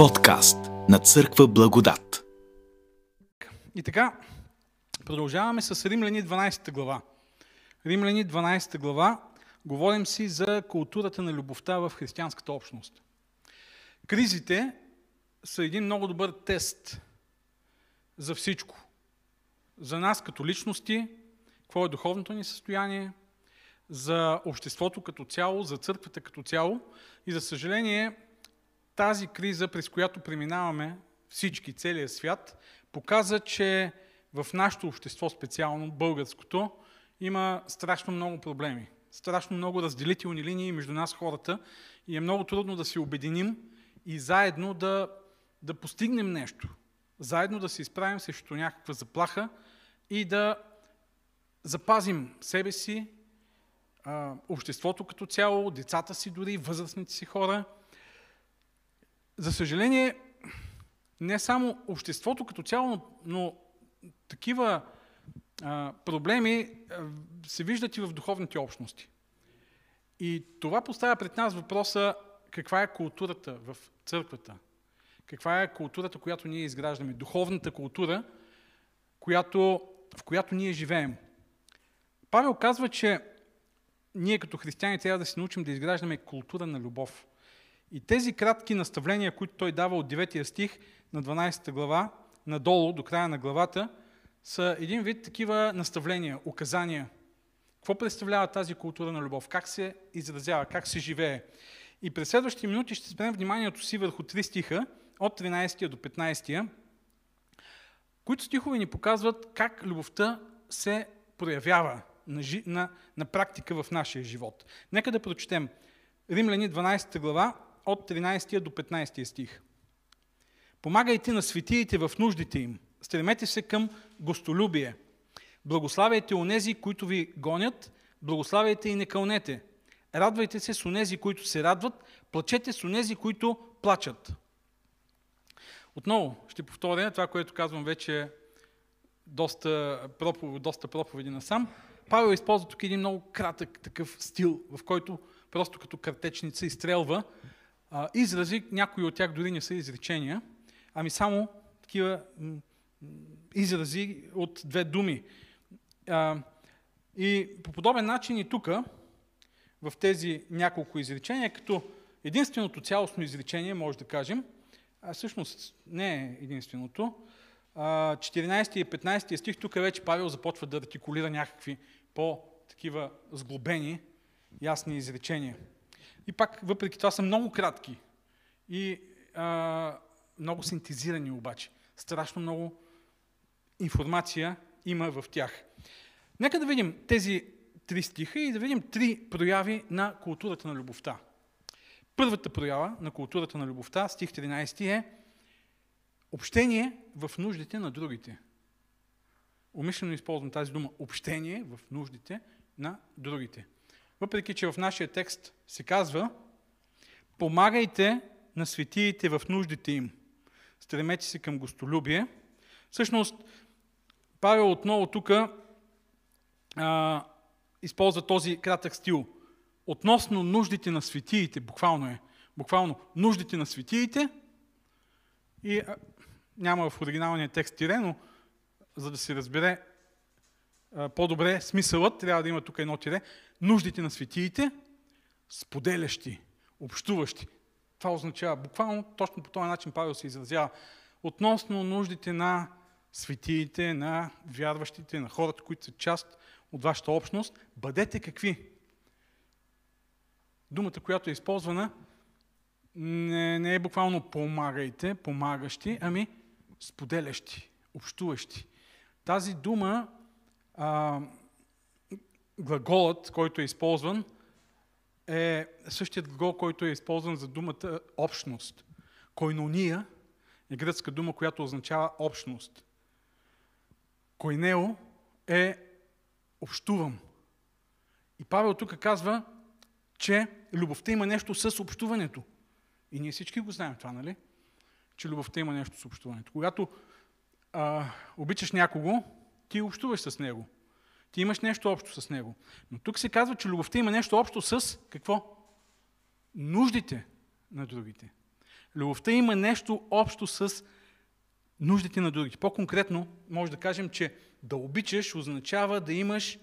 Подкаст на Църква Благодат. И така, продължаваме с Римляни 12 глава. Римляни 12 глава, говорим си за културата на любовта в християнската общност. Кризите са един много добър тест за всичко. За нас като личности, какво е духовното ни състояние, за обществото като цяло, за църквата като цяло. И за съжаление, тази криза, през която преминаваме всички, целия свят, показа, че в нашето общество, специално българското, има страшно много проблеми. Страшно много разделителни линии между нас хората и е много трудно да се обединим и заедно да, да постигнем нещо. Заедно да се изправим срещу някаква заплаха и да запазим себе си, обществото като цяло, децата си дори, възрастните си хора. За съжаление, не само обществото като цяло, но такива а, проблеми а, се виждат и в духовните общности. И това поставя пред нас въпроса каква е културата в църквата. Каква е културата, която ние изграждаме. Духовната култура, която, в която ние живеем. Павел казва, че ние като християни трябва да се научим да изграждаме култура на любов. И тези кратки наставления, които той дава от 9 стих на 12 глава, надолу до края на главата, са един вид такива наставления, указания. Какво представлява тази култура на любов? Как се изразява? Как се живее? И през следващите минути ще спрем вниманието си върху три стиха, от 13 до 15, които стихове ни показват как любовта се проявява на, на, на практика в нашия живот. Нека да прочетем Римляни 12 глава от 13 до 15 стих. Помагайте на светиите в нуждите им. Стремете се към гостолюбие. Благославяйте онези, които ви гонят, благославяйте и не кълнете. Радвайте се с онези, които се радват, плачете с онези, които плачат. Отново ще повторя това, което казвам вече доста, проповеди, доста проповеди насам. Павел използва тук един много кратък такъв стил, в който просто като картечница изстрелва изрази, някои от тях дори не са изречения, ами само такива изрази от две думи. И по подобен начин и тук, в тези няколко изречения, като единственото цялостно изречение, може да кажем, а всъщност не е единственото, 14 и 15 стих, тук вече Павел започва да артикулира някакви по-такива сглобени, ясни изречения. И пак, въпреки това, са много кратки и а, много синтезирани обаче. Страшно много информация има в тях. Нека да видим тези три стиха и да видим три прояви на културата на любовта. Първата проява на културата на любовта, стих 13 е общение в нуждите на другите. Умишлено използвам тази дума общение в нуждите на другите. Въпреки, че в нашия текст се казва помагайте на светиите в нуждите им. Стремете се към гостолюбие. Всъщност, Павел отново тук използва този кратък стил. Относно нуждите на светиите, буквално е, буквално нуждите на светиите, и а, няма в оригиналния текст тире, но за да се разбере по-добре смисълът, трябва да има тук едно тире, нуждите на светиите, споделящи, общуващи. Това означава буквално, точно по този начин Павел се изразява, относно нуждите на светиите, на вярващите, на хората, които са част от вашата общност, бъдете какви? Думата, която е използвана, не, не е буквално помагайте, помагащи, ами споделящи, общуващи. Тази дума, а, глаголът, който е използван, е същият глагол, който е използван за думата общност. Койнония е гръцка дума, която означава общност. Койнео е общувам. И Павел тук казва, че любовта има нещо с общуването. И ние всички го знаем това, нали? Че любовта има нещо с общуването. Когато а, обичаш някого, ти общуваш с него. Ти имаш нещо общо с него. Но тук се казва, че любовта има нещо общо с какво? Нуждите на другите. Любовта има нещо общо с нуждите на другите. По-конкретно, може да кажем, че да обичаш означава да имаш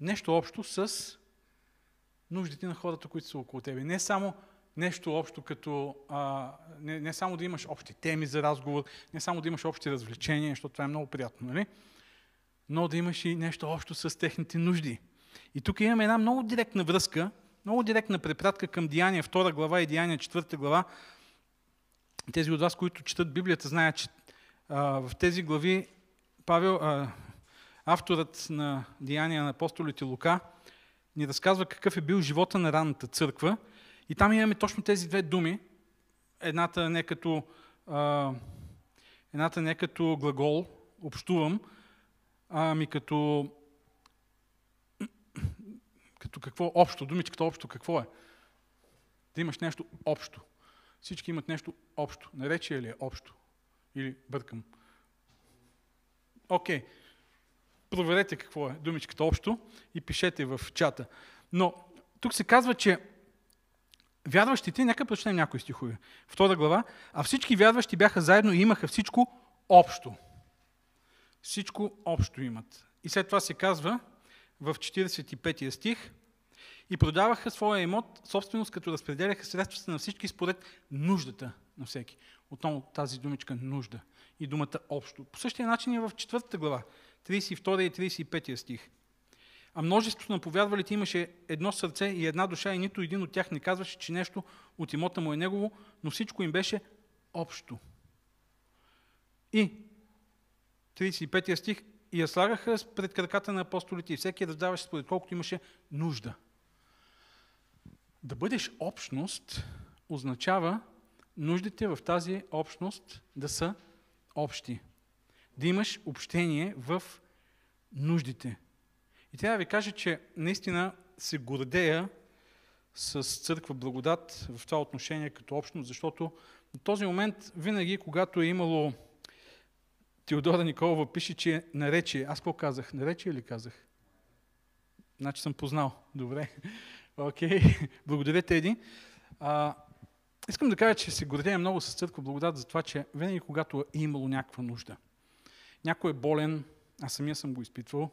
нещо общо с нуждите на хората, които са около тебе. Не само нещо общо като, а, не, не само да имаш общи теми за разговор, не само да имаш общи развлечения, защото това е много приятно, нали? Но да имаш и нещо общо с техните нужди. И тук имаме една много директна връзка, много директна препратка към Деяния 2 глава и Деяния 4 глава. Тези от вас, които четат Библията, знаят, че а, в тези глави Павел, а, авторът на Деяния на апостолите Лука, ни разказва какъв е бил живота на ранната църква. И там имаме точно тези две думи. Едната не като, а, едната не като глагол, общувам, ами като, като какво общо, думичката общо какво е? Да имаш нещо общо. Всички имат нещо общо. Наречие ли е общо? Или бъркам? Окей. Okay. Проверете какво е думичката общо и пишете в чата. Но тук се казва, че вярващите, нека прочетем някои стихове. Втора глава. А всички вярващи бяха заедно и имаха всичко общо. Всичко общо имат. И след това се казва в 45 стих и продаваха своя имот, собственост, като разпределяха средствата на всички според нуждата на всеки. Отново тази думичка нужда и думата общо. По същия начин и в четвъртата глава, 32 и 35 стих. А множеството на повярвалите имаше едно сърце и една душа и нито един от тях не казваше, че нещо от имота му е негово, но всичко им беше общо. И 35 стих и я слагаха пред краката на апостолите и всеки раздаваше според колкото имаше нужда. Да бъдеш общност означава нуждите в тази общност да са общи. Да имаш общение в нуждите. И трябва да ви кажа, че наистина се гордея с църква благодат в това отношение като общност, защото на този момент винаги, когато е имало Теодора Николова пише, че е наречие. Аз какво казах? Наречие ли казах? Значи съм познал. Добре. Окей. Okay. Благодаря, Теди. А, искам да кажа, че се гордея много с църква благодат за това, че винаги когато е имало някаква нужда. Някой е болен, аз самия съм го изпитвал,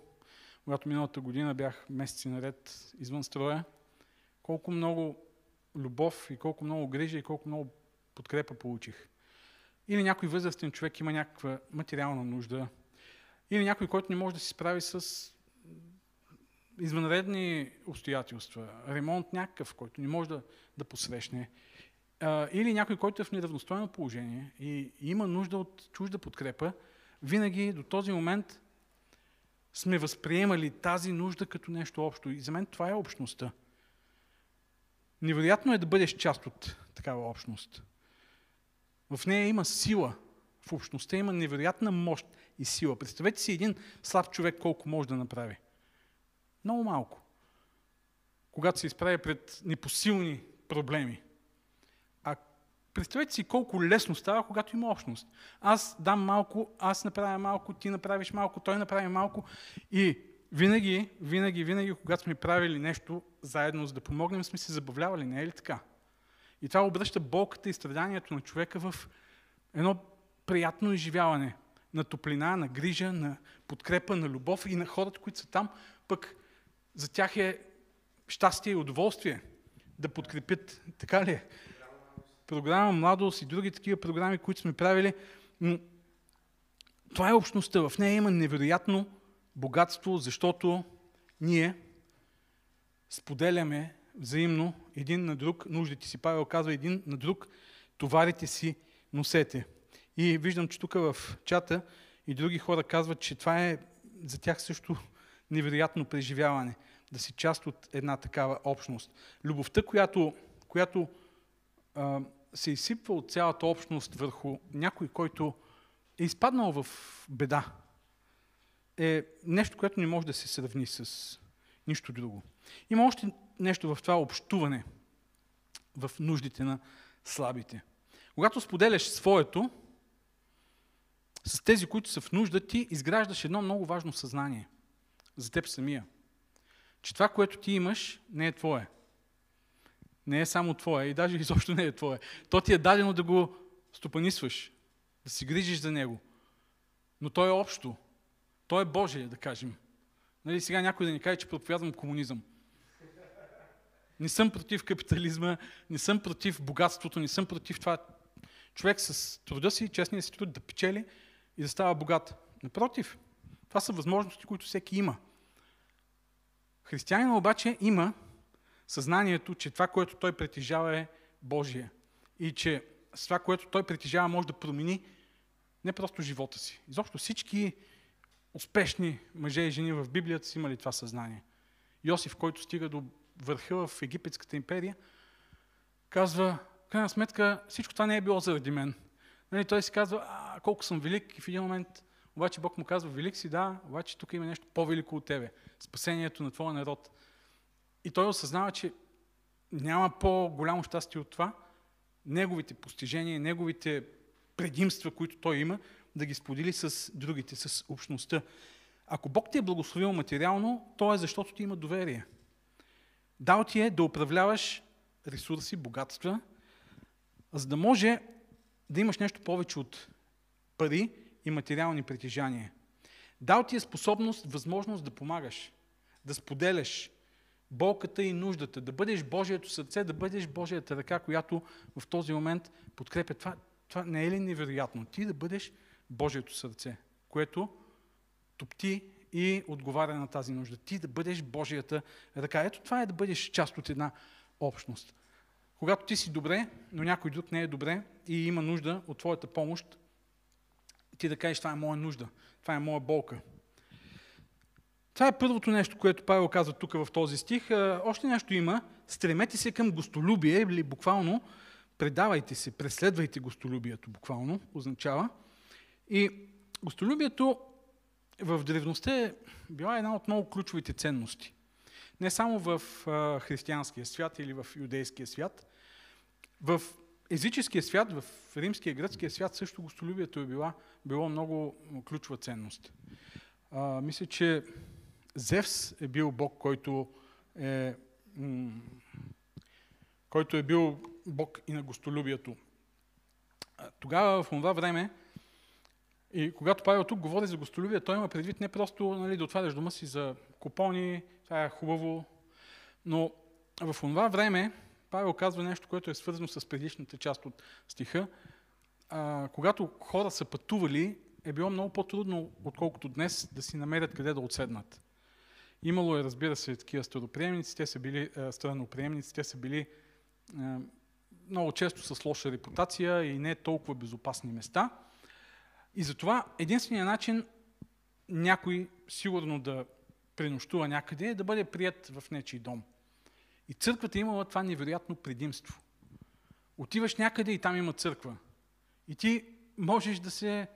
когато миналата година бях месеци наред извън строя, колко много любов и колко много грижа и колко много подкрепа получих. Или някой възрастен човек има някаква материална нужда. Или някой, който не може да се справи с извънредни обстоятелства. Ремонт някакъв, който не може да, да посрещне. Или някой, който е в неравностойно положение и има нужда от чужда подкрепа. Винаги до този момент сме възприемали тази нужда като нещо общо. И за мен това е общността. Невероятно е да бъдеш част от такава общност. В нея има сила. В общността има невероятна мощ и сила. Представете си един слаб човек колко може да направи. Много малко. Когато се изправя пред непосилни проблеми. А представете си колко лесно става, когато има общност. Аз дам малко, аз направя малко, ти направиш малко, той направи малко. И винаги, винаги, винаги, когато сме правили нещо заедно, за да помогнем, сме се забавлявали, не е ли така? И това обръща болката и страданието на човека в едно приятно изживяване на топлина, на грижа, на подкрепа, на любов и на хората, които са там, пък за тях е щастие и удоволствие да подкрепят. Така ли е? Програма Младост и други такива програми, които сме правили. Това е общността. В нея има невероятно богатство, защото ние споделяме взаимно един на друг нуждите си. Павел казва един на друг, товарите си носете. И виждам, че тук в чата и други хора казват, че това е за тях също невероятно преживяване. Да си част от една такава общност. Любовта, която, която а, се изсипва от цялата общност върху някой, който е изпаднал в беда, е нещо, което не може да се сравни с нищо друго. Има още нещо в това общуване в нуждите на слабите. Когато споделяш своето с тези, които са в нужда, ти изграждаш едно много важно съзнание за теб самия. Че това, което ти имаш, не е твое. не е само твое и даже изобщо не е твое. То ти е дадено да го стопанисваш, да си грижиш за него. Но то е общо. То е Божие, да кажем. Нали, сега някой да ни каже, че проповядвам комунизъм. Не съм против капитализма, не съм против богатството, не съм против това човек с труда си, честния си труд да печели и да става богат. Напротив, това са възможности, които всеки има. Християнина обаче има съзнанието, че това, което той притежава е Божие. И че с това, което той притежава, може да промени не просто живота си. Изобщо всички успешни мъже и жени в Библията са имали това съзнание. Йосиф, който стига до върха в Египетската империя, казва, в крайна сметка, всичко това не е било заради мен. Нали, той си казва, а, колко съм велик и в един момент обаче Бог му казва, велик си, да, обаче тук има нещо по-велико от тебе. Спасението на твоя народ. И той осъзнава, че няма по-голямо щастие от това, неговите постижения, неговите предимства, които той има, да ги сподели с другите, с общността. Ако Бог ти е благословил материално, то е защото ти има доверие. Дал ти е да управляваш ресурси, богатства, за да може да имаш нещо повече от пари и материални притежания. Дал ти е способност, възможност да помагаш, да споделяш болката и нуждата, да бъдеш Божието сърце, да бъдеш Божията ръка, която в този момент подкрепя. Това, това не е ли невероятно? Ти да бъдеш Божието сърце, което топти и отговаря на тази нужда. Ти да бъдеш Божията ръка. Ето това е да бъдеш част от една общност. Когато ти си добре, но някой друг не е добре и има нужда от твоята помощ, ти да кажеш, това е моя нужда, това е моя болка. Това е първото нещо, което Павел казва тук в този стих. Още нещо има. Стремете се към гостолюбие, или буквално предавайте се, преследвайте гостолюбието, буквално означава. И гостолюбието в древността е била една от много ключовите ценности. Не само в християнския свят или в юдейския свят. В езическия свят, в римския, гръцкия свят също гостолюбието е била, било много ключова ценност. А, мисля, че Зевс е бил бог, който е, който е бил бог и на гостолюбието. Тогава, в това време, и когато Павел тук говори за гостолюбие, той има предвид не просто нали, да отваряш дома си за купони, това е хубаво, но в това време Павел казва нещо, което е свързано с предишната част от стиха. А, когато хора са пътували, е било много по-трудно, отколкото днес, да си намерят къде да отседнат. Имало е, разбира се, такива староприемници, те са били страноприемници, те са били много често с лоша репутация и не толкова безопасни места. И затова единственият начин някой сигурно да пренощува някъде е да бъде прият в нечий дом. И църквата имала това невероятно предимство. Отиваш някъде и там има църква. И ти можеш да се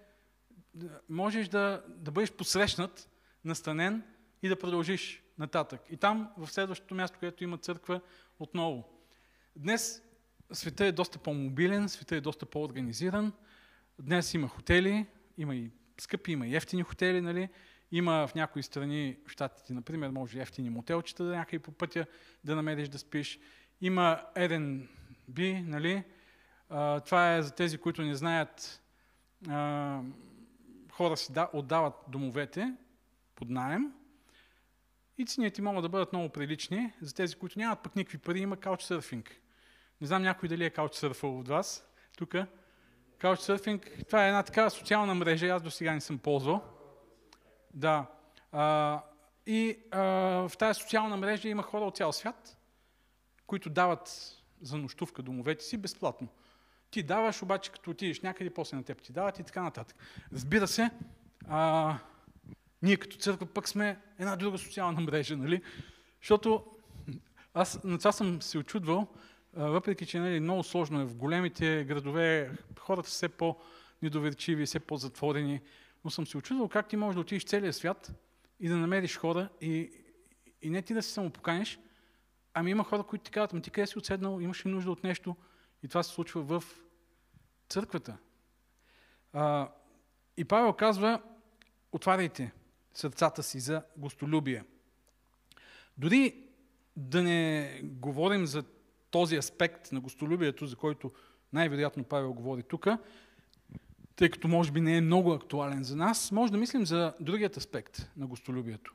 можеш да, да бъдеш посрещнат, настанен и да продължиш нататък. И там, в следващото място, където има църква, отново. Днес света е доста по-мобилен, света е доста по-организиран. Днес има хотели, има и скъпи, има и ефтини хотели, нали? Има в някои страни, в Штатите, например, може ефтини мотелчета да някъде по пътя да намериш да спиш. Има Airbnb, нали? А, това е за тези, които не знаят, а, хора си да, отдават домовете под найем и цените могат да бъдат много прилични. За тези, които нямат пък никакви пари, има каучсърфинг. Не знам някой дали е каучсърфъл от вас. Тук. Каучсърфинг, това е една такава социална мрежа, аз до сега не съм ползвал. Да. А, и а, в тази социална мрежа има хора от цял свят, които дават за нощувка домовете си безплатно. Ти даваш, обаче като отидеш някъде, после на теб ти дават и така нататък. Разбира се, а, ние като църква пък сме една друга социална мрежа, нали? Защото аз на това съм се очудвал, въпреки че нали, много сложно е в големите градове, хората са все по-недоверчиви, все по-затворени, но съм се очудвал как ти можеш да отидеш целия свят и да намериш хора и, и не ти да се самопоканиш, ами има хора, които ти казват, ами ти къде си отседнал, имаш ли нужда от нещо и това се случва в църквата. А, и Павел казва, отваряйте сърцата си за гостолюбие. Дори да не говорим за този аспект на гостолюбието, за който най-вероятно Павел говори тук, тъй като може би не е много актуален за нас, може да мислим за другият аспект на гостолюбието.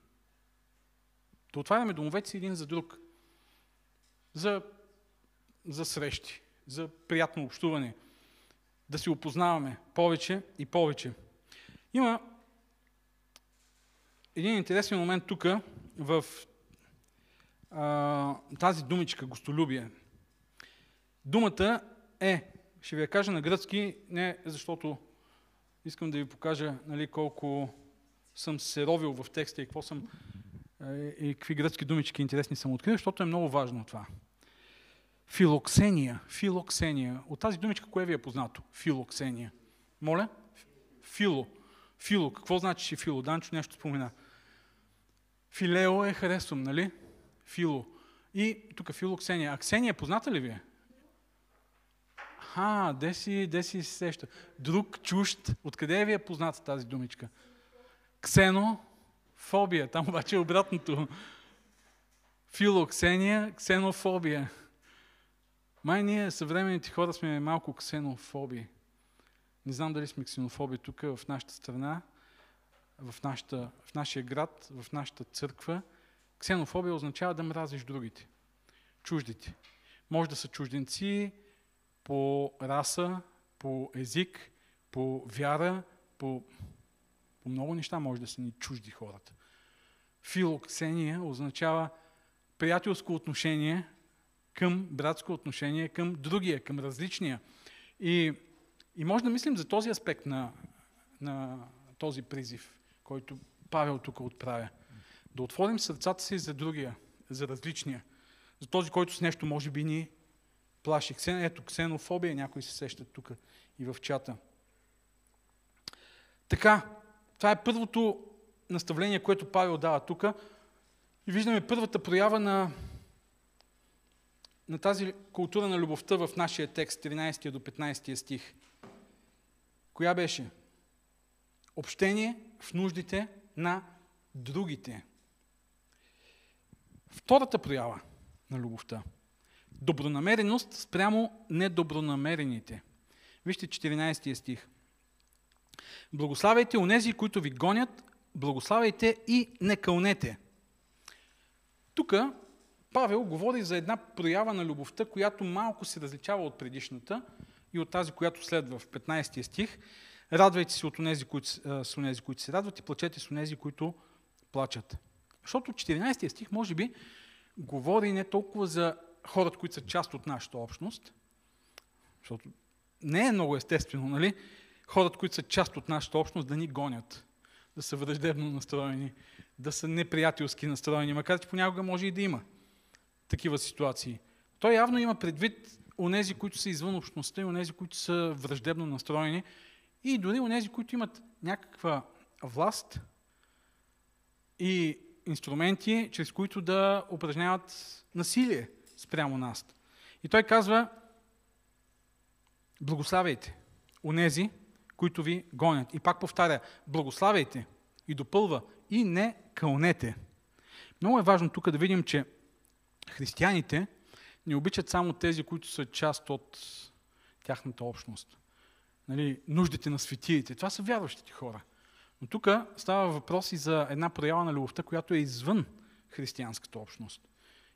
Да отваряме домовете си един за друг. За, за срещи, за приятно общуване. Да си опознаваме повече и повече. Има един интересен момент тук в а, тази думичка гостолюбие. Думата е, ще ви я кажа на гръцки, не защото искам да ви покажа нали, колко съм се ровил в текста и какво съм и какви гръцки думички интересни съм открил, защото е много важно това. Филоксения. Филоксения. От тази думичка, кое ви е познато? Филоксения. Моля? Фило. Фило. Какво значи фило? Данчо нещо спомена. Филео е харесвам, нали? Фило. И тук Фило Ксения. А Ксения позната ли ви е? А, де си, де си сеща? Друг, чужд. Откъде ви е позната тази думичка? Ксено, фобия. Там обаче е обратното. Филоксения, ксенофобия. Май ние, съвременните хора, сме малко ксенофоби. Не знам дали сме ксенофоби тук, в нашата страна, в, нашата, в нашия град, в нашата църква. Ксенофобия означава да мразиш другите, чуждите. Може да са чужденци по раса, по език, по вяра, по, по много неща може да са ни чужди хората. Филоксения означава приятелско отношение към братско отношение към другия, към различния. И, и може да мислим за този аспект на, на този призив, който Павел тук отправя. Да отворим сърцата си за другия, за различния, за този, който с нещо може би ни плаши. Ето, ксенофобия, някои се сещат тук и в чата. Така, това е първото наставление, което Павел дава тук. И виждаме първата проява на, на тази култура на любовта в нашия текст, 13 до 15 стих. Коя беше? Общение в нуждите на другите. Втората проява на любовта. Добронамереност спрямо недобронамерените. Вижте 14 стих. Благославяйте онези, които ви гонят, благославяйте и не кълнете. Тук Павел говори за една проява на любовта, която малко се различава от предишната и от тази, която следва в 15 стих. Радвайте се от онези, които, с онези, които се радват и плачете с онези, които плачат. Защото 14 стих може би говори не толкова за хората, които са част от нашата общност, защото не е много естествено, нали? Хората, които са част от нашата общност, да ни гонят, да са враждебно настроени, да са неприятелски настроени, макар че понякога може и да има такива ситуации. Той явно има предвид онези, които са извън общността и онези, които са враждебно настроени и дори онези, които имат някаква власт и инструменти, чрез които да упражняват насилие спрямо нас. И той казва, благославяйте онези, които ви гонят. И пак повтаря, благославяйте и допълва и не кълнете. Много е важно тук да видим, че християните не обичат само тези, които са част от тяхната общност. Нали, нуждите на светиите. Това са вярващите хора. Но тук става въпрос и за една проява на любовта, която е извън християнската общност.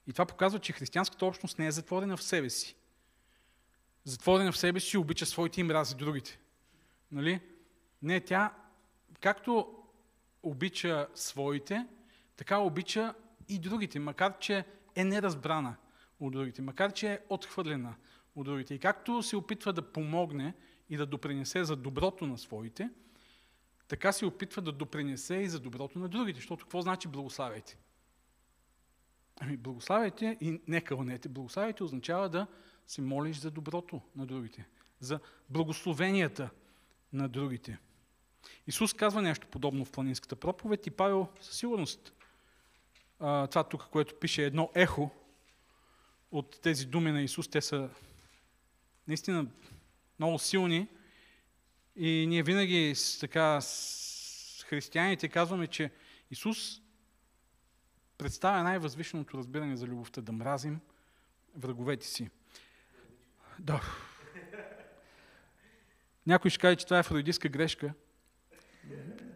И това показва, че християнската общност не е затворена в себе си. Затворена в себе си обича своите и мрази другите. Нали? Не, тя, както обича своите, така обича и другите, макар че е неразбрана от другите, макар че е отхвърлена от другите. И както се опитва да помогне и да допринесе за доброто на своите, така се опитва да допринесе и за доброто на другите. Защото какво значи благославяйте? Ами благославяйте и не кълнете. Благославяйте означава да се молиш за доброто на другите, за благословенията на другите. Исус казва нещо подобно в планинската проповед и Павел със сигурност това тук, което пише едно ехо от тези думи на Исус, те са наистина много силни и ние винаги с, така, с християните казваме, че Исус представя най-възвишеното разбиране за любовта, да мразим враговете си. Да. Някой ще каже, че това е фройдистка грешка,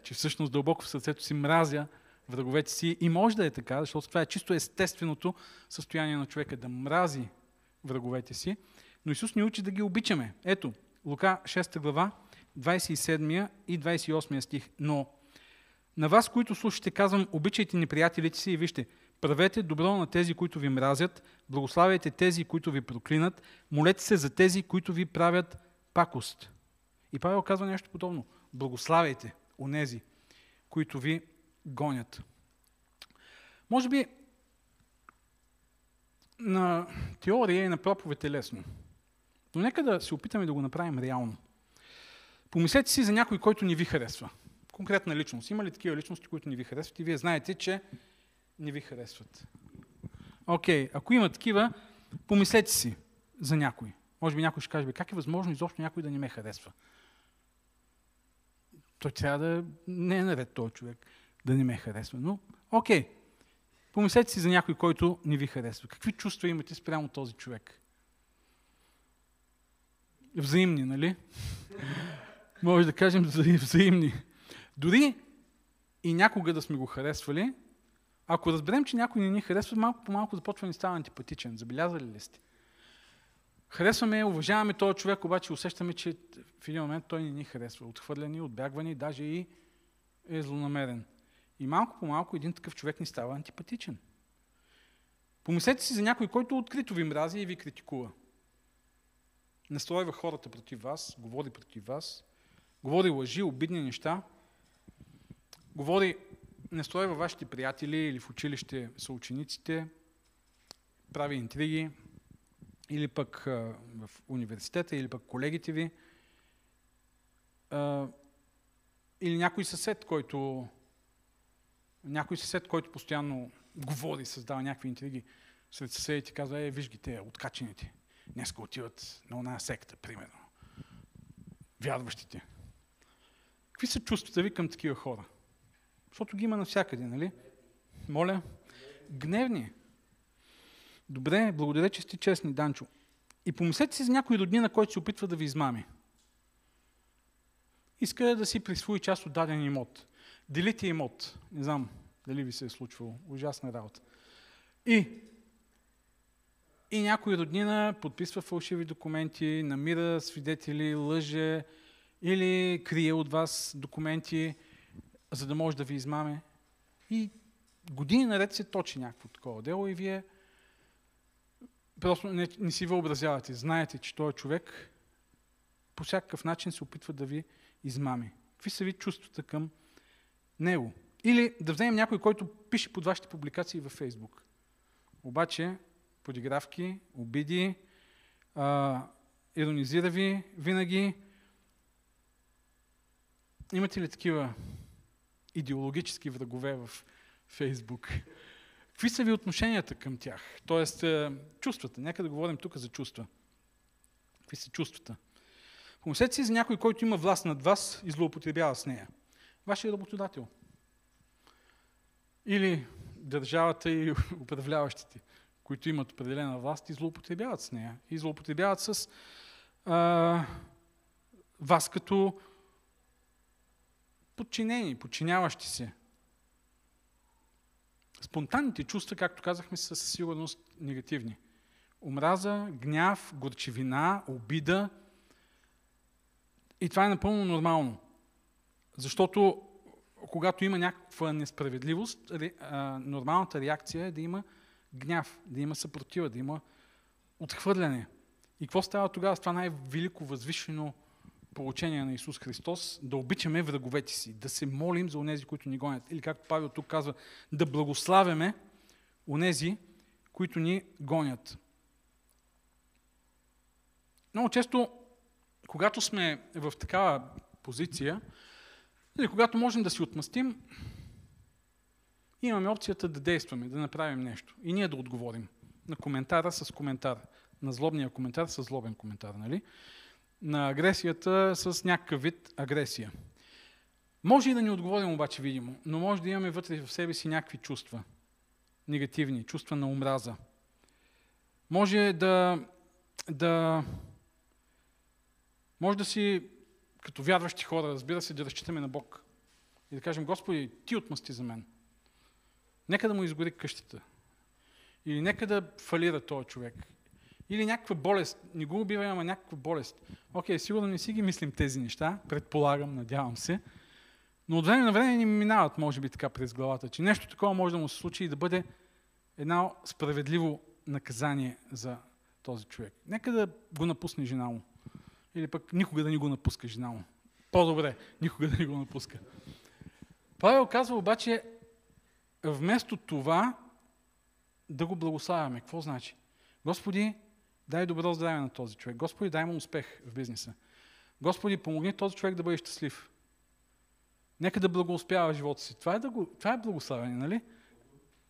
че всъщност дълбоко в сърцето си мразя враговете си. И може да е така, защото това е чисто естественото състояние на човека да мрази враговете си. Но Исус ни учи да ги обичаме. Ето, Лука 6 глава, 27 и 28 стих. Но на вас, които слушате, казвам, обичайте неприятелите си и вижте, правете добро на тези, които ви мразят, благославяйте тези, които ви проклинат, молете се за тези, които ви правят пакост. И Павел казва нещо подобно. Благославяйте онези, които ви гонят. Може би на теория и на проповед е лесно. Но нека да се опитаме да го направим реално. Помислете си за някой, който не ви харесва. Конкретна личност. Има ли такива личности, които не ви харесват и вие знаете, че не ви харесват? Окей, okay. ако има такива, помислете си за някой. Може би някой ще каже, как е възможно изобщо някой да не ме харесва? Той трябва да не е наред този човек, да не ме харесва. Но, окей, okay. помислете си за някой, който не ви харесва. Какви чувства имате спрямо този човек? Взаимни, нали? Може да кажем взаимни. Дори и някога да сме го харесвали, ако разберем, че някой не ни харесва, малко по малко започва да ни става антипатичен. Забелязали ли сте? Харесваме, уважаваме този човек, обаче усещаме, че в един момент той не ни харесва. Отхвърляни, отбягвани, даже и е злонамерен. И малко по малко един такъв човек ни става антипатичен. Помислете си за някой, който открито ви мрази и ви критикува. Настройва хората против вас, говори против вас, говори лъжи, обидни неща, говори настройва вашите приятели или в училище са учениците, прави интриги, или пък в университета, или пък колегите ви, или някой съсед, който някой съсед, който постоянно говори, създава някакви интриги сред съседите, казва, е, виж ги те, откачените. Днеска отиват на една секта, примерно. Вярващите. Какви са чувствата ви към такива хора? Защото ги има навсякъде, нали? Моля? Гневни. Добре, благодаря, че сте честни, Данчо. И помислете си за някой роднина, който се опитва да ви измами. Иска да си присвои част от даден имот. Делите имот. Не знам дали ви се е случвало. Ужасна работа. И, и някой роднина подписва фалшиви документи, намира свидетели, лъже или крие от вас документи, за да може да ви измаме. И години наред се точи някакво такова дело и вие просто не, не си въобразявате. Знаете, че този човек по всякакъв начин се опитва да ви измами. Какви са ви чувствата към него? Или да вземем някой, който пише под вашите публикации във Фейсбук. Обаче, подигравки, обиди, а, иронизира ви винаги. Имате ли такива идеологически врагове в Фейсбук? Какви са ви отношенията към тях? Тоест, е, чувствата. Нека да говорим тук за чувства. Какви са чувствата? Помислете си за някой, който има власт над вас и злоупотребява с нея. Вашия работодател. Или държавата и управляващите, които имат определена власт и злоупотребяват с нея. И злоупотребяват с а, вас като подчинени, подчиняващи се. Спонтанните чувства, както казахме, са със сигурност негативни. Омраза, гняв, горчевина, обида. И това е напълно нормално. Защото когато има някаква несправедливост, нормалната реакция е да има гняв, да има съпротива, да има отхвърляне. И какво става тогава с това най-велико възвишено получение на Исус Христос, да обичаме враговете си, да се молим за онези, които ни гонят. Или както Павел тук казва, да благославяме онези, които ни гонят. Много често, когато сме в такава позиция, или когато можем да си отмъстим, имаме опцията да действаме, да направим нещо. И ние да отговорим на коментара с коментар. На злобния коментар с злобен коментар. Нали? На агресията с някакъв вид агресия. Може и да ни отговорим обаче видимо, но може да имаме вътре в себе си някакви чувства. Негативни, чувства на омраза. Може да, да, може да си като вярващи хора, разбира се, да разчитаме на Бог. И да кажем, Господи, Ти отмъсти за мен. Нека да му изгори къщата. Или нека да фалира този човек. Или някаква болест. Не го убивай, ама някаква болест. Окей, сигурно не си ги мислим тези неща, предполагам, надявам се. Но от време на време ни минават, може би, така през главата, че нещо такова може да му се случи и да бъде едно справедливо наказание за този човек. Нека да го напусне жена му. Или пък никога да не го напуска жена му. По-добре, никога да не го напуска. Павел казва обаче, вместо това да го благославяме. Какво значи? Господи, дай добро здраве на този човек. Господи, дай му успех в бизнеса. Господи, помогни този човек да бъде щастлив. Нека да благоуспява живота си. Това е, да го, това е благославяне, нали?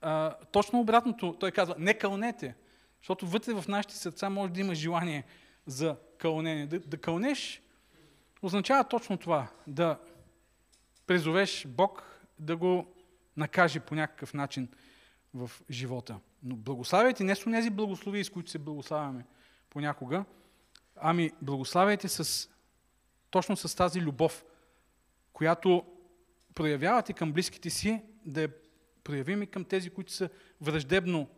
А, точно обратното, той казва, не кълнете. Защото вътре в нашите сърца може да има желание за кълнение. Да, да кълнеш означава точно това. Да призовеш Бог да го накаже по някакъв начин в живота. Но благославяйте не с тези благослови, с които се благославяме понякога, ами благославяйте с, точно с тази любов, която проявявате към близките си, да я проявим и към тези, които са враждебно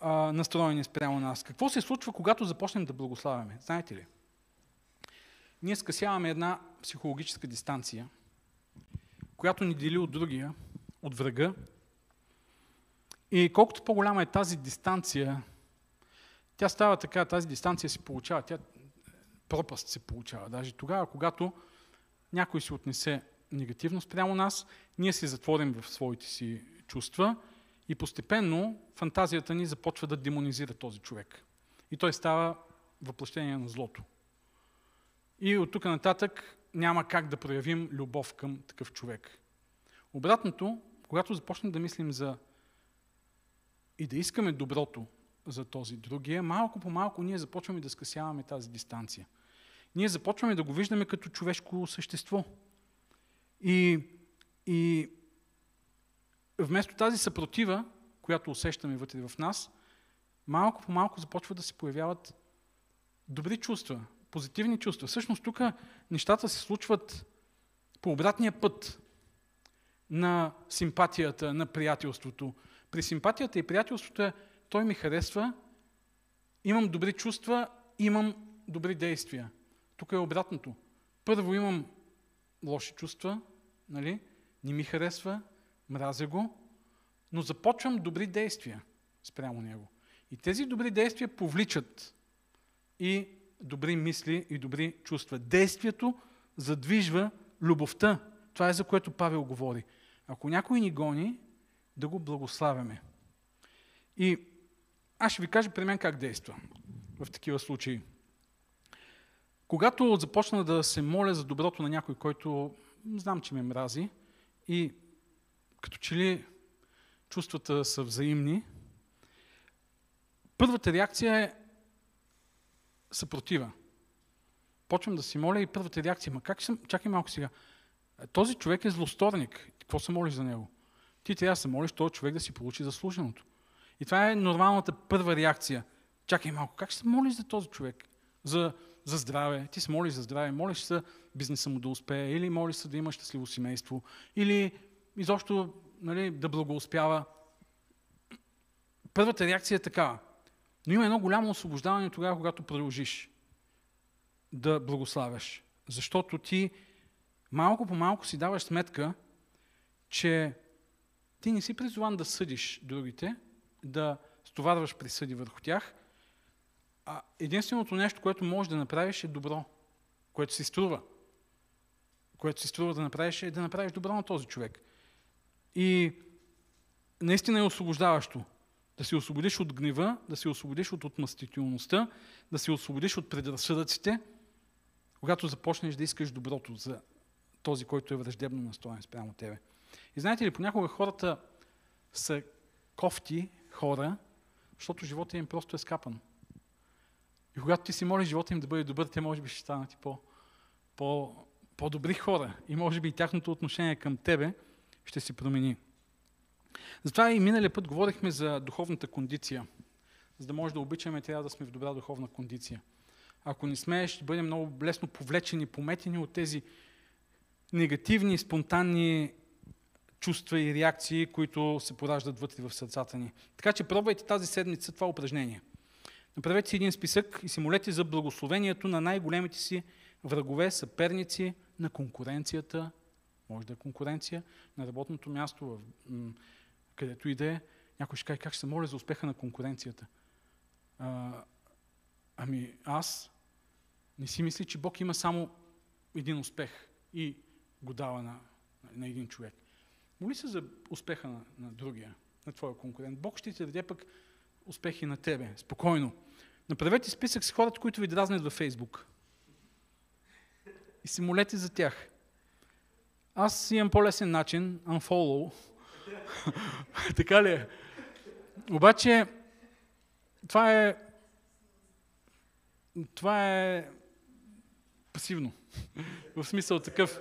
а, настроени спрямо нас. Какво се случва, когато започнем да благославяме? Знаете ли? Ние скъсяваме една психологическа дистанция, която ни дели от другия, от врага. И колкото по-голяма е тази дистанция, тя става така, тази дистанция се получава, тя пропаст се получава. Даже тогава, когато някой се отнесе негативно спрямо нас, ние се затворим в своите си чувства и постепенно фантазията ни започва да демонизира този човек. И той става въплъщение на злото. И от тук нататък няма как да проявим любов към такъв човек. Обратното, когато започнем да мислим за и да искаме доброто за този другия, малко по малко ние започваме да скъсяваме тази дистанция. Ние започваме да го виждаме като човешко същество. И, и вместо тази съпротива, която усещаме вътре в нас, малко по малко започва да се появяват добри чувства, позитивни чувства. Всъщност тук нещата се случват по обратния път на симпатията, на приятелството. При симпатията и приятелството е, той ми харесва, имам добри чувства, имам добри действия. Тук е обратното. Първо имам лоши чувства, нали? не ми харесва, мразя го, но започвам добри действия спрямо него. И тези добри действия повличат и добри мисли и добри чувства. Действието задвижва любовта. Това е за което Павел говори. Ако някой ни гони, да го благославяме. И аз ще ви кажа при мен как действа в такива случаи. Когато започна да се моля за доброто на някой, който знам, че ме мрази и като че ли чувствата са взаимни, първата реакция е съпротива. Почвам да си моля и първата реакция, ма как съм, чакай малко сега, този човек е злосторник, какво се молиш за него? Ти трябва да се молиш този човек да си получи заслуженото. И това е нормалната първа реакция. Чакай малко, как ще се молиш за този човек? За, за здраве. Ти се молиш за здраве, молиш се бизнеса му да успее, или молиш се да има щастливо семейство, или изобщо нали, да благоуспява. Първата реакция е такава. Но има едно голямо освобождаване тогава, когато продължиш да благославяш. Защото ти малко по малко си даваш сметка, че ти не си призован да съдиш другите, да стоварваш присъди върху тях, а единственото нещо, което можеш да направиш е добро, което си струва. Което си струва да направиш е да направиш добро на този човек. И наистина е освобождаващо. Да се освободиш от гнева, да се освободиш от отмъстителността, да се освободиш от предразсъдъците, когато започнеш да искаш доброто за този, който е враждебно настроен спрямо тебе. И знаете ли, понякога хората са кофти хора, защото живота им просто е скапан. И когато ти си молиш живота им да бъде добър, те може би ще станат и по, по, по-добри хора. И може би и тяхното отношение към тебе ще се промени. Затова и миналия път говорихме за духовната кондиция, за да може да обичаме, трябва да сме в добра духовна кондиция. Ако не сме, ще бъдем много лесно повлечени, пометени от тези негативни, спонтанни чувства и реакции, които се пораждат вътре в сърцата ни. Така че пробвайте тази седмица това упражнение. Направете си един списък и си молете за благословението на най-големите си врагове, съперници, на конкуренцията, може да е конкуренция, на работното място, в, където и да е. Някой ще каже, как ще се моля за успеха на конкуренцията? А, ами аз не си мисля, че Бог има само един успех и го дава на, на един човек. Моли се за успеха на, на другия, на твоя конкурент. Бог ще ти даде пък успехи на тебе, спокойно. Направете списък с хората, които ви дразнят във Фейсбук. И се молете за тях. Аз имам по-лесен начин, unfollow. така ли е? Обаче, това е това е пасивно. в смисъл такъв,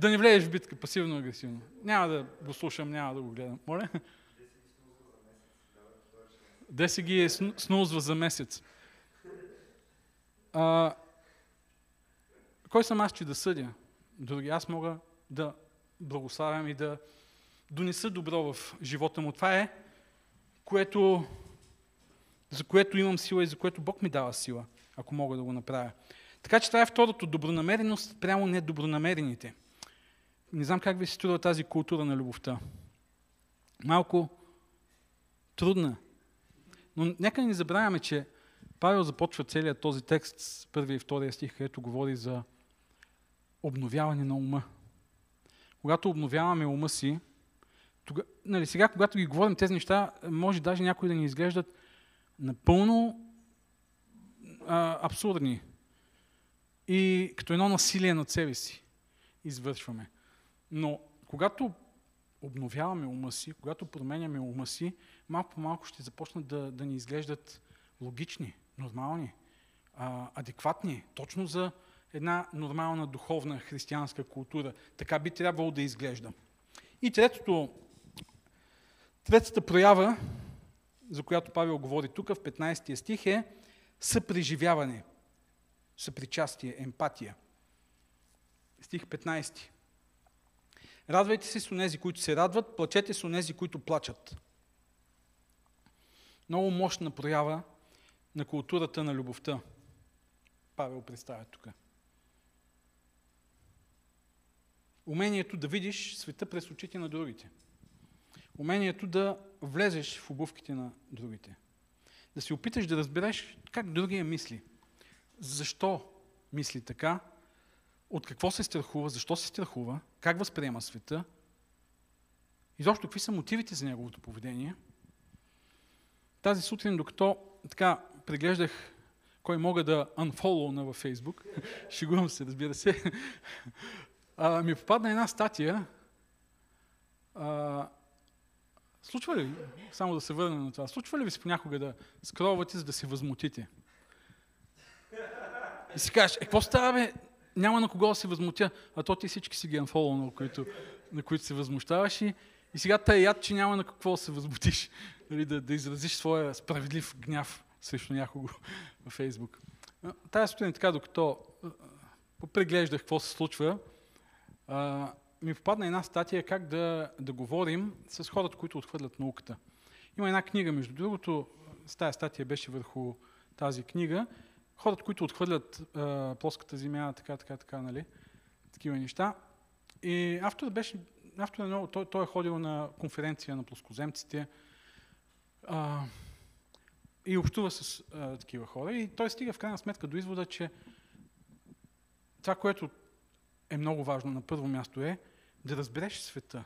да не влезеш в битка, пасивно-агресивно. Няма да го слушам, няма да го гледам. Моля? Де си ги е снузва за месец. А, кой съм аз, че да съдя? Други, аз мога да благославям и да донеса добро в живота му. Това е, което, за което имам сила и за което Бог ми дава сила, ако мога да го направя. Така че това е второто добронамереност прямо недобронамерените. Не знам как ви се струва тази култура на любовта. Малко трудна. Но нека не забравяме, че Павел започва целият този текст с първия и втория стих, където говори за обновяване на ума. Когато обновяваме ума си, тога, нали, сега, когато ги говорим тези неща, може даже някои да ни изглеждат напълно а, абсурдни. И като едно насилие над себе си извършваме. Но когато обновяваме ума си, когато променяме ума си, малко по малко ще започнат да, да ни изглеждат логични, нормални, а, адекватни, точно за една нормална духовна християнска култура. Така би трябвало да изглежда. И третото, третата проява, за която Павел говори тук в 15 стих е съпреживяване, съпричастие, емпатия. Стих 15. Радвайте се с онези, които се радват, плачете с онези, които плачат. Много мощна проява на културата на любовта. Павел представя тук. Умението да видиш света през очите на другите. Умението да влезеш в обувките на другите. Да се опиташ да разбереш как другия мисли. Защо мисли така? От какво се страхува? Защо се страхува? Как възприема света? И защо какви са мотивите за неговото поведение? Тази сутрин, докато така преглеждах кой мога да unfollow във Фейсбук, шегувам се, разбира се, а, ми попадна една статия. А, случва ли, само да се върна на това, случва ли ви се понякога да скровате, за да се възмутите? И си кажеш, е, какво става, бе? Няма на кого да се възмутя, а то ти всички си ги unfollow, на на които се възмущаваш и, и сега те яд, че няма на какво да се възмутиш, нали, да, да изразиш своя справедлив гняв срещу някого във Фейсбук. Тая сутрин така, докато попреглеждах какво се случва, а, ми попадна една статия как да, да говорим с хората, които отхвърлят науката. Има една книга, между другото, с тази статия беше върху тази книга, хората, които отхвърлят а, плоската земя, така, така, така, нали, такива неща. И авторът беше, авторът е много, той, той е ходил на конференция на плоскоземците а, и общува с а, такива хора. И той стига в крайна сметка до извода, че това, което е много важно на първо място е да разбереш света.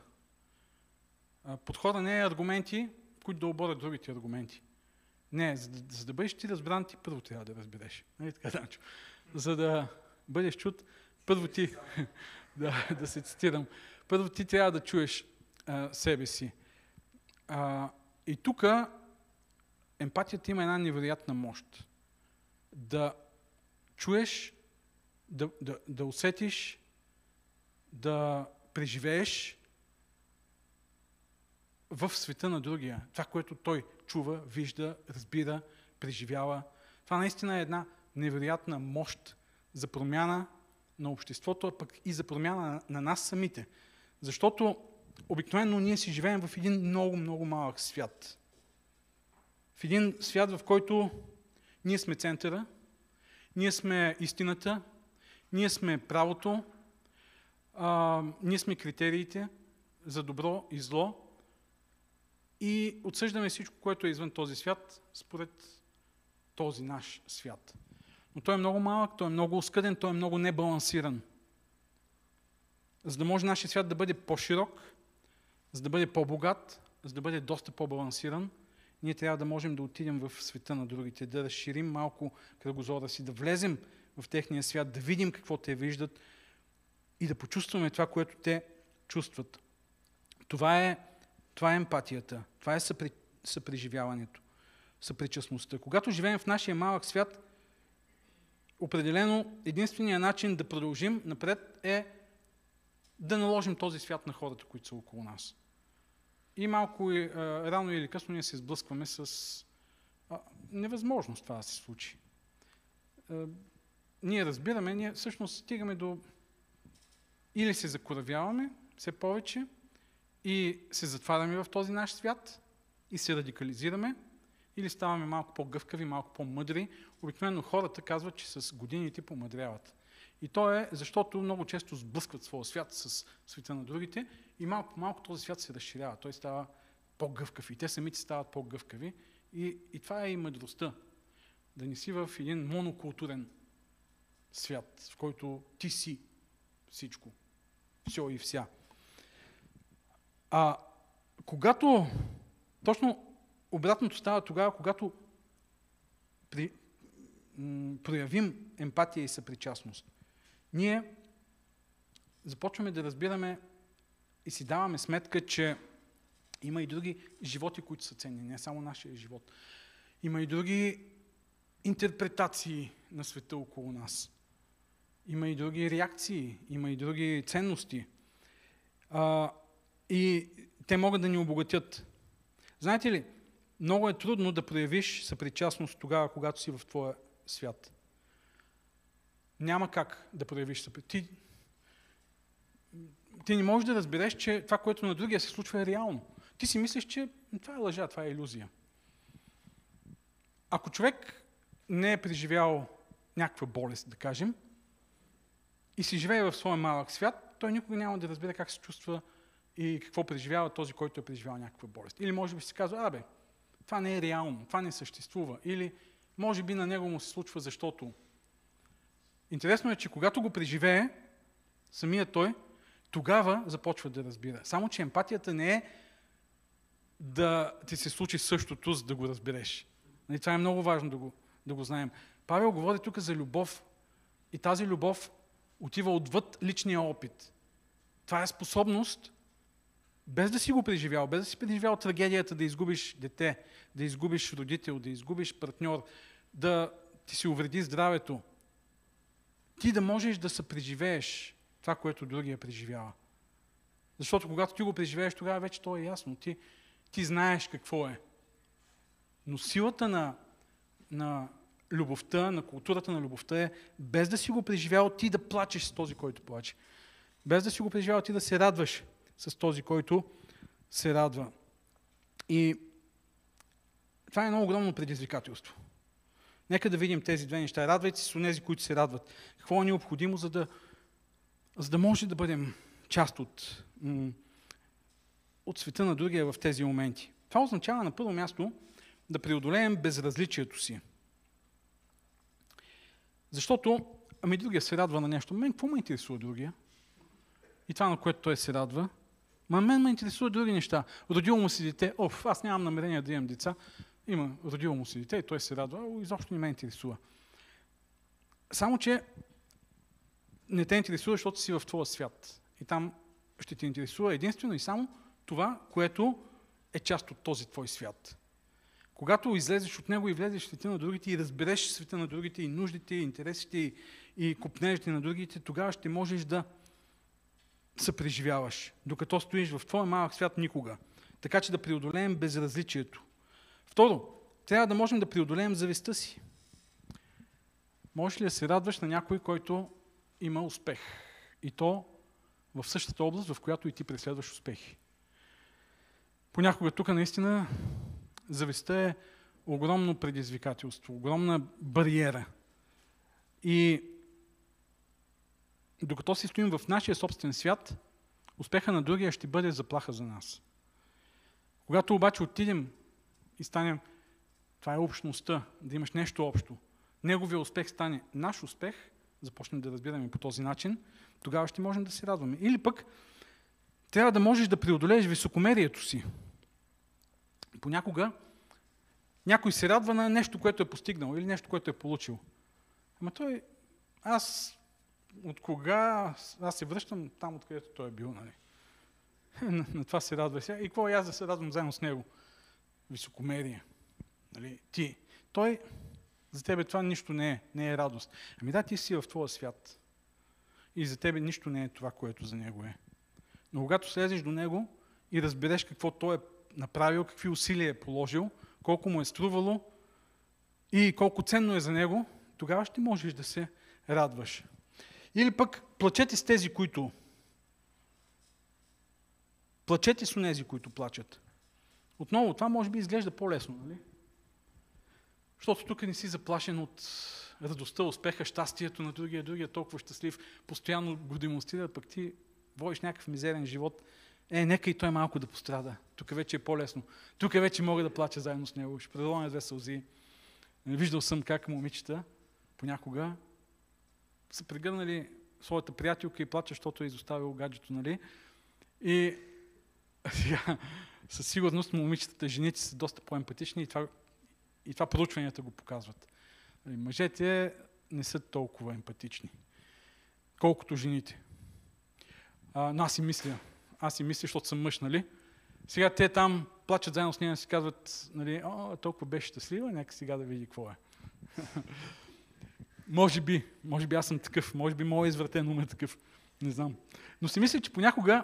Подхода не е аргументи, които да оборят другите аргументи. Не, за да, за да бъдеш ти разбран, ти първо трябва да разбереш. Нали така, Данчо? За да бъдеш чут, първо ти, да, да се цитирам, първо ти трябва да чуеш а, себе си. А, и тук емпатията има една невероятна мощ. Да чуеш, да, да, да усетиш да преживееш в света на другия. Това, което той чува, вижда, разбира, преживява. Това наистина е една невероятна мощ за промяна на обществото, а пък и за промяна на нас самите. Защото обикновено ние си живеем в един много, много малък свят. В един свят, в който ние сме центъра, ние сме истината, ние сме правото, а, ние сме критериите за добро и зло и отсъждаме всичко, което е извън този свят, според този наш свят. Но той е много малък, той е много оскъден, той е много небалансиран. За да може нашия свят да бъде по-широк, за да бъде по-богат, за да бъде доста по-балансиран, ние трябва да можем да отидем в света на другите, да разширим малко кръгозора си, да влезем в техния свят, да видим какво те виждат и да почувстваме това, което те чувстват. Това е, това е емпатията, това е съпри, съпреживяването, съпричастността. Когато живеем в нашия малък свят, определено единственият начин да продължим напред е да наложим този свят на хората, които са около нас. И малко а, рано или късно ние се сблъскваме с а, невъзможност това да се случи. А, ние разбираме, ние всъщност стигаме до или се закоравяваме все повече и се затваряме в този наш свят и се радикализираме, или ставаме малко по-гъвкави, малко по-мъдри. Обикновено хората казват, че с годините помъдряват. И то е, защото много често сблъскват своя свят с света на другите и малко по малко този свят се разширява. Той става по-гъвкав и те самите стават по-гъвкави. И, и това е и мъдростта. Да не си в един монокултурен свят, в който ти си всичко. Все и вся. А когато точно обратното става тогава, когато при, проявим емпатия и съпричастност. Ние започваме да разбираме и си даваме сметка, че има и други животи, които са ценни, не само нашия живот. Има и други интерпретации на света около нас. Има и други реакции, има и други ценности. А, и те могат да ни обогатят. Знаете ли, много е трудно да проявиш съпричастност тогава, когато си в твоя свят. Няма как да проявиш съпричастност. Ти, ти не можеш да разбереш, че това, което на другия се случва е реално. Ти си мислиш, че това е лъжа, това е иллюзия. Ако човек не е преживял някаква болест, да кажем, и си живее в своя малък свят, той никога няма да разбере как се чувства и какво преживява този, който е преживял някаква болест. Или може би си казва, абе, това не е реално, това не съществува. Или може би на него му се случва, защото. Интересно е, че когато го преживее, самия той, тогава започва да разбира. Само, че емпатията не е да ти се случи същото, за да го разбереш. Нали, това е много важно да го, да го знаем. Павел говори тук за любов. И тази любов отива отвъд личния опит. Това е способност без да си го преживял, без да си преживял трагедията да изгубиш дете, да изгубиш родител, да изгубиш партньор, да ти си увреди здравето, ти да можеш да се преживееш това, което другия преживява. Защото когато ти го преживееш, тогава вече то е ясно. Ти, ти знаеш какво е. Но силата на, на любовта, на културата на любовта е без да си го преживял, ти да плачеш с този, който плаче. Без да си го преживял, ти да се радваш с този, който се радва. И това е едно огромно предизвикателство. Нека да видим тези две неща. Радвайте се с тези, които се радват. Какво е необходимо, за да, за да може да бъдем част от, от света на другия в тези моменти. Това означава на първо място да преодолеем безразличието си. Защото, ами другия се радва на нещо. Мен какво ме интересува другия? И това, на което той се радва, Ма мен ме интересуват други неща. Родило му си дете, оф, аз нямам намерение да имам деца. Има, родило му си дете и той се радва, изобщо не ме интересува. Само, че не те интересува, защото си в твоя свят. И там ще те интересува единствено и само това, което е част от този твой свят. Когато излезеш от него и влезеш в света на другите и разбереш света на другите и нуждите, и интересите и, и купнежите на другите, тогава ще можеш да съпреживяваш, докато стоиш в твоя малък свят никога. така че да преодолеем безразличието. Второ, трябва да можем да преодолеем завистта си. Можеш ли да се радваш на някой, който има успех? И то в същата област, в която и ти преследваш успехи. Понякога тук наистина завистта е огромно предизвикателство, огромна бариера. И докато си стоим в нашия собствен свят, успеха на другия ще бъде заплаха за нас. Когато обаче отидем и станем, това е общността, да имаш нещо общо, неговия успех стане наш успех, започнем да разбираме по този начин, тогава ще можем да се радваме. Или пък трябва да можеш да преодолееш високомерието си. Понякога някой се радва на нещо, което е постигнал или нещо, което е получил. Ама той, аз от кога, аз се връщам там, откъдето той е бил, нали? на, на това се радва сега. И какво аз да се радвам заедно с него? Високомерие. Нали? Ти. Той, за тебе това нищо не е, не е радост. Ами да, ти си в твоя свят. И за тебе нищо не е това, което за него е. Но когато слезеш до него и разбереш какво той е направил, какви усилия е положил, колко му е струвало и колко ценно е за него, тогава ще можеш да се радваш. Или пък плачете с тези, които Плачете с тези, които плачат. Отново, това може би изглежда по-лесно, нали? Защото тук не си заплашен от радостта, успеха, щастието на другия, другия толкова щастлив, постоянно го демонстрира, пък ти водиш някакъв мизерен живот. Е, нека и той малко да пострада. Тук вече е по-лесно. Тук вече мога да плача заедно с него. Ще предлагам две сълзи. Виждал съм как момичета понякога са прегърнали своята приятелка и плача, защото е изоставил гаджето, нали? И сега, със сигурност момичетата, жените са доста по-емпатични и това, и това проучванията го показват. Нали, мъжете не са толкова емпатични, колкото жените. А, но аз си мисля, аз си мисля, защото съм мъж, нали? Сега те там плачат заедно с нея и си казват, нали, о, толкова беше щастлива, нека сега да види какво е. може би, може би аз съм такъв, може би моят извратен ум е такъв, не знам. Но си мисля, че понякога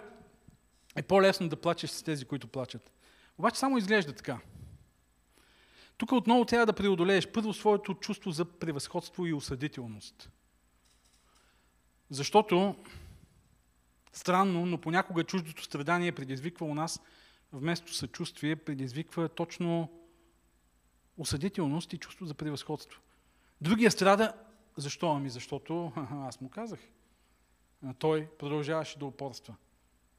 е по-лесно да плачеш с тези, които плачат. Обаче само изглежда така. Тук отново трябва да преодолееш първо своето чувство за превъзходство и осъдителност. Защото, странно, но понякога чуждото страдание предизвиква у нас, вместо съчувствие, предизвиква точно осъдителност и чувство за превъзходство. Другия страда, защо? Ами защото аз му казах. Той продължаваше да упорства.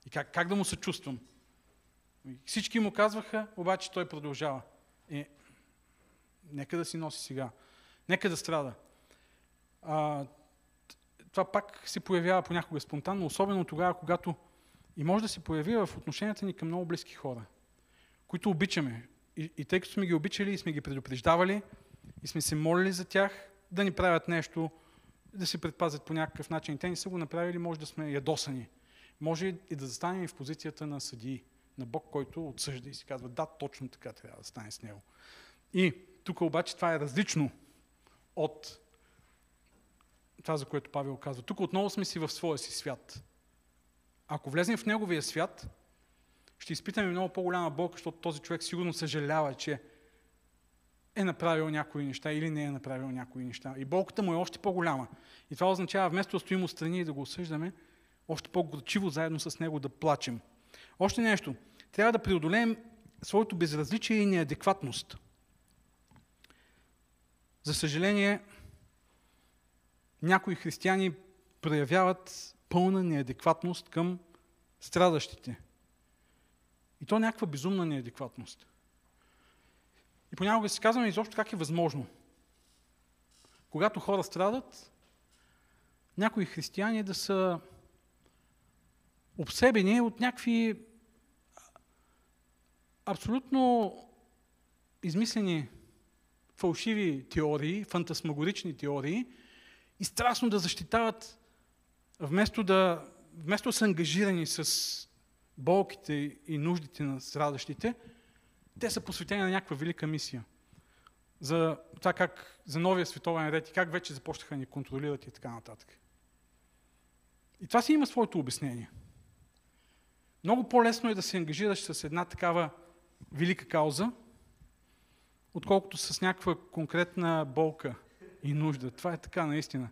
И как, как да му се чувствам? Всички му казваха, обаче той продължава. Е, нека да си носи сега. Нека да страда. А, това пак се появява понякога спонтанно, особено тогава, когато и може да се появи в отношенията ни към много близки хора, които обичаме. И, и тъй като сме ги обичали и сме ги предупреждавали и сме се молили за тях да ни правят нещо, да се предпазят по някакъв начин. Те не са го направили, може да сме ядосани. Може и да застанем в позицията на съдии, на Бог, който отсъжда и си казва, да, точно така трябва да стане с него. И тук обаче това е различно от това, за което Павел казва. Тук отново сме си в своя си свят. Ако влезем в неговия свят, ще изпитаме много по-голяма болка, защото този човек сигурно съжалява, че е направил някои неща или не е направил някои неща. И болката му е още по-голяма. И това означава, вместо да стоим отстрани и да го осъждаме, още по-горчиво заедно с него да плачем. Още нещо. Трябва да преодолеем своето безразличие и неадекватност. За съжаление, някои християни проявяват пълна неадекватност към страдащите. И то някаква безумна неадекватност. И понякога си казваме изобщо как е възможно. Когато хора страдат, някои християни да са обсебени от някакви абсолютно измислени фалшиви теории, фантасмагорични теории и страстно да защитават, вместо да, вместо да са ангажирани с болките и нуждите на страдащите, те са посветени на някаква велика мисия. За това как, за новия световен ред и как вече започнаха ни контролират и така нататък. И това си има своето обяснение – Много по-лесно е да се ангажираш с една такава велика кауза, отколкото с някаква конкретна болка и нужда. Това е така наистина.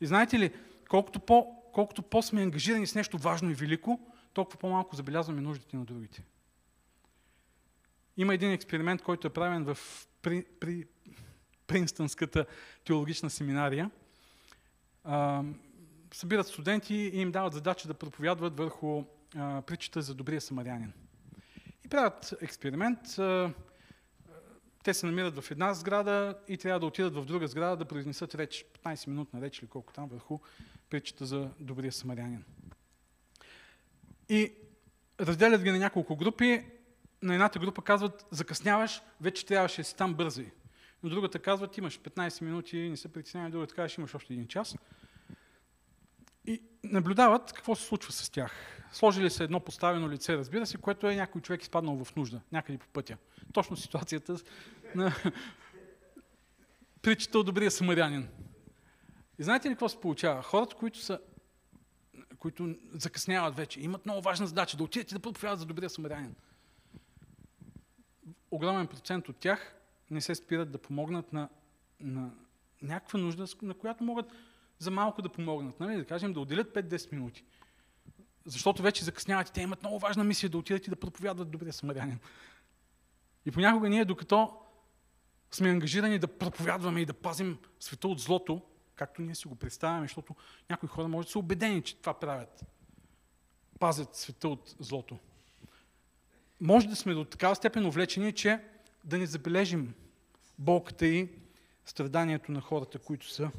И знаете ли, колкото, по, колкото по сме ангажирани с нещо важно и велико, толкова по-малко забелязваме нуждите на другите. Има един експеримент, който е правен в при, при Принстънската теологична семинария. А, събират студенти и им дават задача да проповядват върху а, притчата за добрия самарянин. И правят експеримент. А, те се намират в една сграда и трябва да отидат в друга сграда да произнесат реч, 15 минутна реч или колко там, върху притчата за добрия самарянин. И разделят ги на няколко групи. На едната група казват, закъсняваш, вече трябваше си там бързи. На другата казват, имаш 15 минути, не се притеснявай, другата казваш, имаш още един час. И наблюдават какво се случва с тях. Сложили се едно поставено лице, разбира се, което е някой човек изпаднал в нужда, някъде по пътя. Точно ситуацията на притчата от добрия самарянин. И знаете ли какво се получава? Хората, които са които закъсняват вече, имат много важна задача да отидат и да проповядат за добрия самарянин. Огромен процент от тях не се спират да помогнат на, на някаква нужда, на която могат за малко да помогнат. Нали? Да кажем, да отделят 5-10 минути. Защото вече закъсняват и те имат много важна мисия да отидат и да проповядват добрия самарянин. И понякога ние, докато сме ангажирани да проповядваме и да пазим света от злото, както ние си го представяме, защото някои хора може да са убедени, че това правят. Пазят света от злото. Може да сме до такава степен увлечени, че да не забележим болката и страданието на хората, които са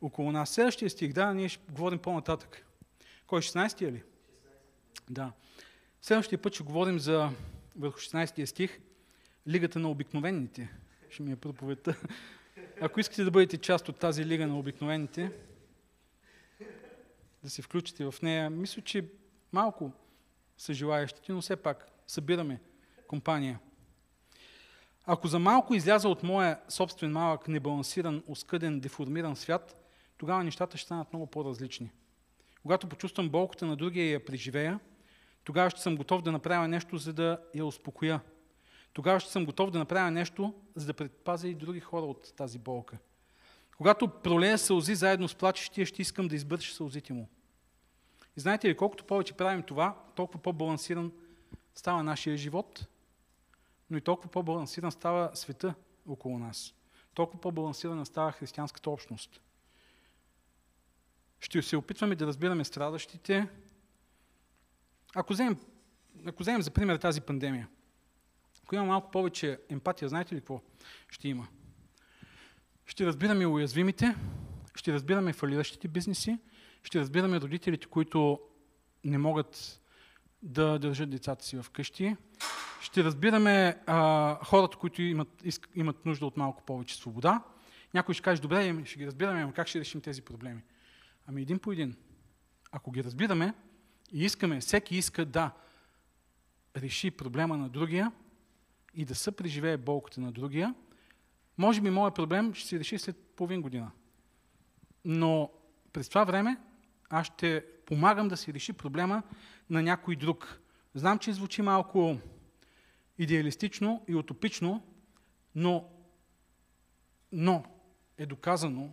около нас. Следващия стих, да, ние ще говорим по-нататък. Кой е 16 ли? Да. Следващия път ще говорим за върху 16 стих Лигата на обикновените. Ще ми е проповедта. Ако искате да бъдете част от тази лига на обикновените, да се включите в нея, мисля, че малко са желаящите, но все пак събираме компания. Ако за малко изляза от моя собствен малък, небалансиран, оскъден, деформиран свят, тогава нещата ще станат много по-различни. Когато почувствам болката на другия и я преживея, тогава ще съм готов да направя нещо, за да я успокоя. Тогава ще съм готов да направя нещо, за да предпазя и други хора от тази болка. Когато пролея сълзи заедно с плачещия, ще искам да избърша сълзите му. И знаете ли, колкото повече правим това, толкова по-балансиран става нашия живот, но и толкова по-балансиран става света около нас. Толкова по-балансирана става християнската общност. Ще се опитваме да разбираме страдащите. Ако вземем, ако вземем за пример тази пандемия, ако има малко повече емпатия, знаете ли какво ще има? Ще разбираме уязвимите, ще разбираме фалиращите бизнеси, ще разбираме родителите, които не могат да държат децата си вкъщи. Ще разбираме а, хората, които имат, имат нужда от малко повече свобода. Някой ще каже, добре, ще ги разбираме, но как ще решим тези проблеми? Ами един по един. Ако ги разбираме и искаме, всеки иска да реши проблема на другия и да съпреживее болката на другия, може би моят проблем ще се реши след половин година. Но през това време аз ще помагам да се реши проблема на някой друг. Знам, че звучи малко идеалистично и утопично, но, но е доказано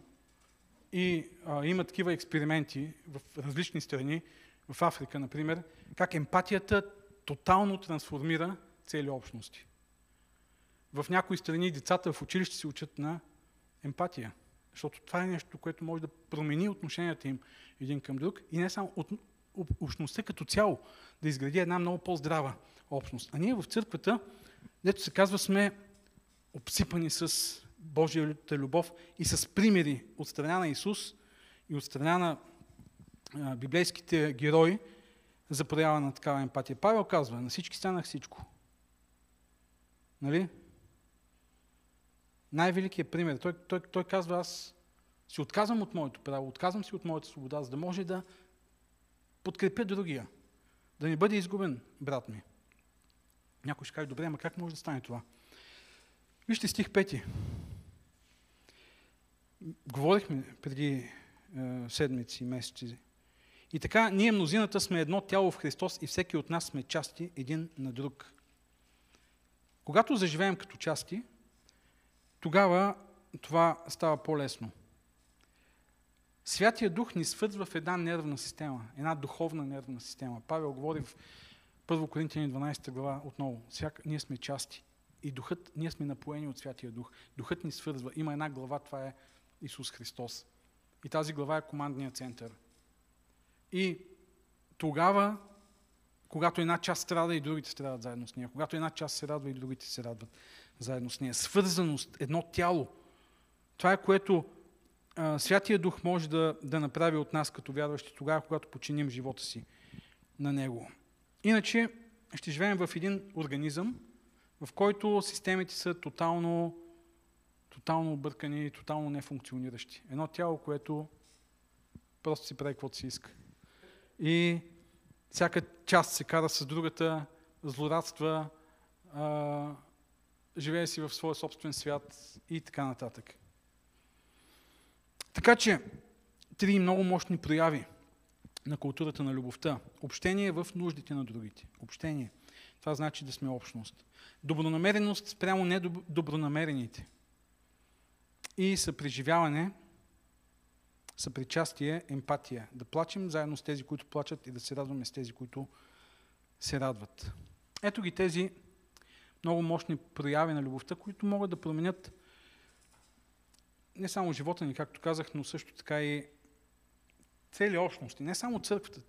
и а, има такива експерименти в различни страни, в Африка, например, как емпатията тотално трансформира цели общности. В някои страни децата в училище се учат на емпатия, защото това е нещо, което може да промени отношенията им един към друг и не само от общността като цяло, да изгради една много по-здрава общност. А ние в църквата, дето се казва, сме обсипани с Божията любов и с примери от страна на Исус и от страна на а, библейските герои за проява на такава емпатия. Павел казва, на всички станах всичко. Нали? Най-великият пример. Той, той, той казва, аз си отказвам от моето право, отказвам си от моята свобода, за да може да подкрепя другия, да не бъде изгубен брат ми. Някой ще каже, добре, ама как може да стане това? Вижте стих 5. Говорихме преди е, седмици, месеци. И така, ние мнозината сме едно тяло в Христос и всеки от нас сме части един на друг. Когато заживеем като части, тогава това става по-лесно. Святия Дух ни свързва в една нервна система, една духовна нервна система. Павел говори в 1 Коринтияни 12 глава отново. Всяка, ние сме части. И духът, ние сме напоени от Святия Дух. Духът ни свързва. Има една глава, това е Исус Христос. И тази глава е командния център. И тогава, когато една част страда и другите страдат заедно с нея, когато една част се радва и другите се радват заедно с нея. Свързаност, едно тяло. Това е което а, Святия Дух може да, да направи от нас като вярващи тогава, когато починим живота си на Него. Иначе ще живеем в един организъм, в който системите са тотално, тотално объркани, тотално нефункциониращи. Едно тяло, което просто си прави каквото си иска. И всяка част се кара с другата, злорадства, а, живее си в своя собствен свят и така нататък. Така че, три много мощни прояви на културата на любовта. Общение в нуждите на другите. Общение. Това значи да сме общност. Добронамереност спрямо недобронамерените. И съпреживяване, съпричастие, емпатия. Да плачем заедно с тези, които плачат и да се радваме с тези, които се радват. Ето ги тези много мощни прояви на любовта, които могат да променят не само живота ни, както казах, но също така и цели общности, не само църквата,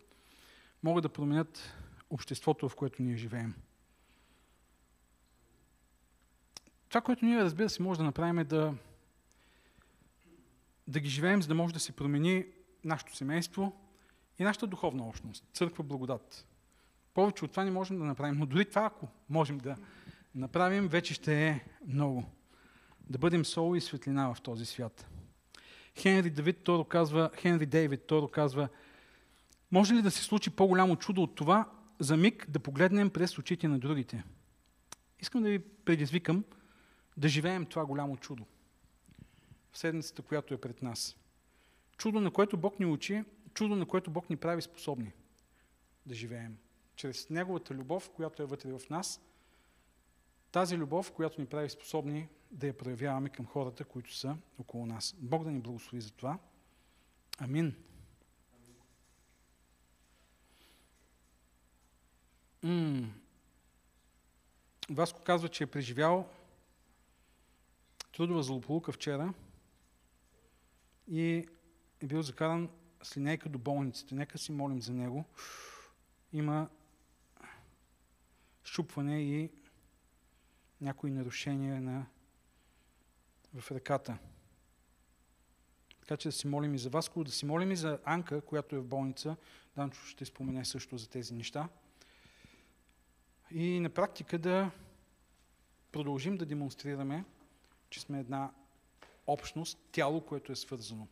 могат да променят обществото, в което ние живеем. Това, което ние, разбира се, може да направим е да, да ги живеем, за да може да се промени нашето семейство и нашата духовна общност, църква благодат. Повече от това не можем да направим, но дори това, ако можем да направим, вече ще е много. Да бъдем сол и светлина в този свят. Хенри Давид Торо казва, Хенри Дейвид Торо казва, може ли да се случи по-голямо чудо от това, за миг да погледнем през очите на другите? Искам да ви предизвикам да живеем това голямо чудо. В седмицата, която е пред нас. Чудо, на което Бог ни учи, чудо, на което Бог ни прави способни да живеем. Чрез Неговата любов, която е вътре в нас, тази любов, която ни прави способни да я проявяваме към хората, които са около нас. Бог да ни благослови за това. Амин. М- Васко казва, че е преживял трудова злополука вчера и е бил закаран с линейка до болницата. Нека си молим за него. Има щупване и някои нарушения на в ръката. Така че да си молим и за вас, да си молим и за Анка, която е в болница. Данчо ще спомене също за тези неща. И на практика да продължим да демонстрираме, че сме една общност, тяло, което е свързано.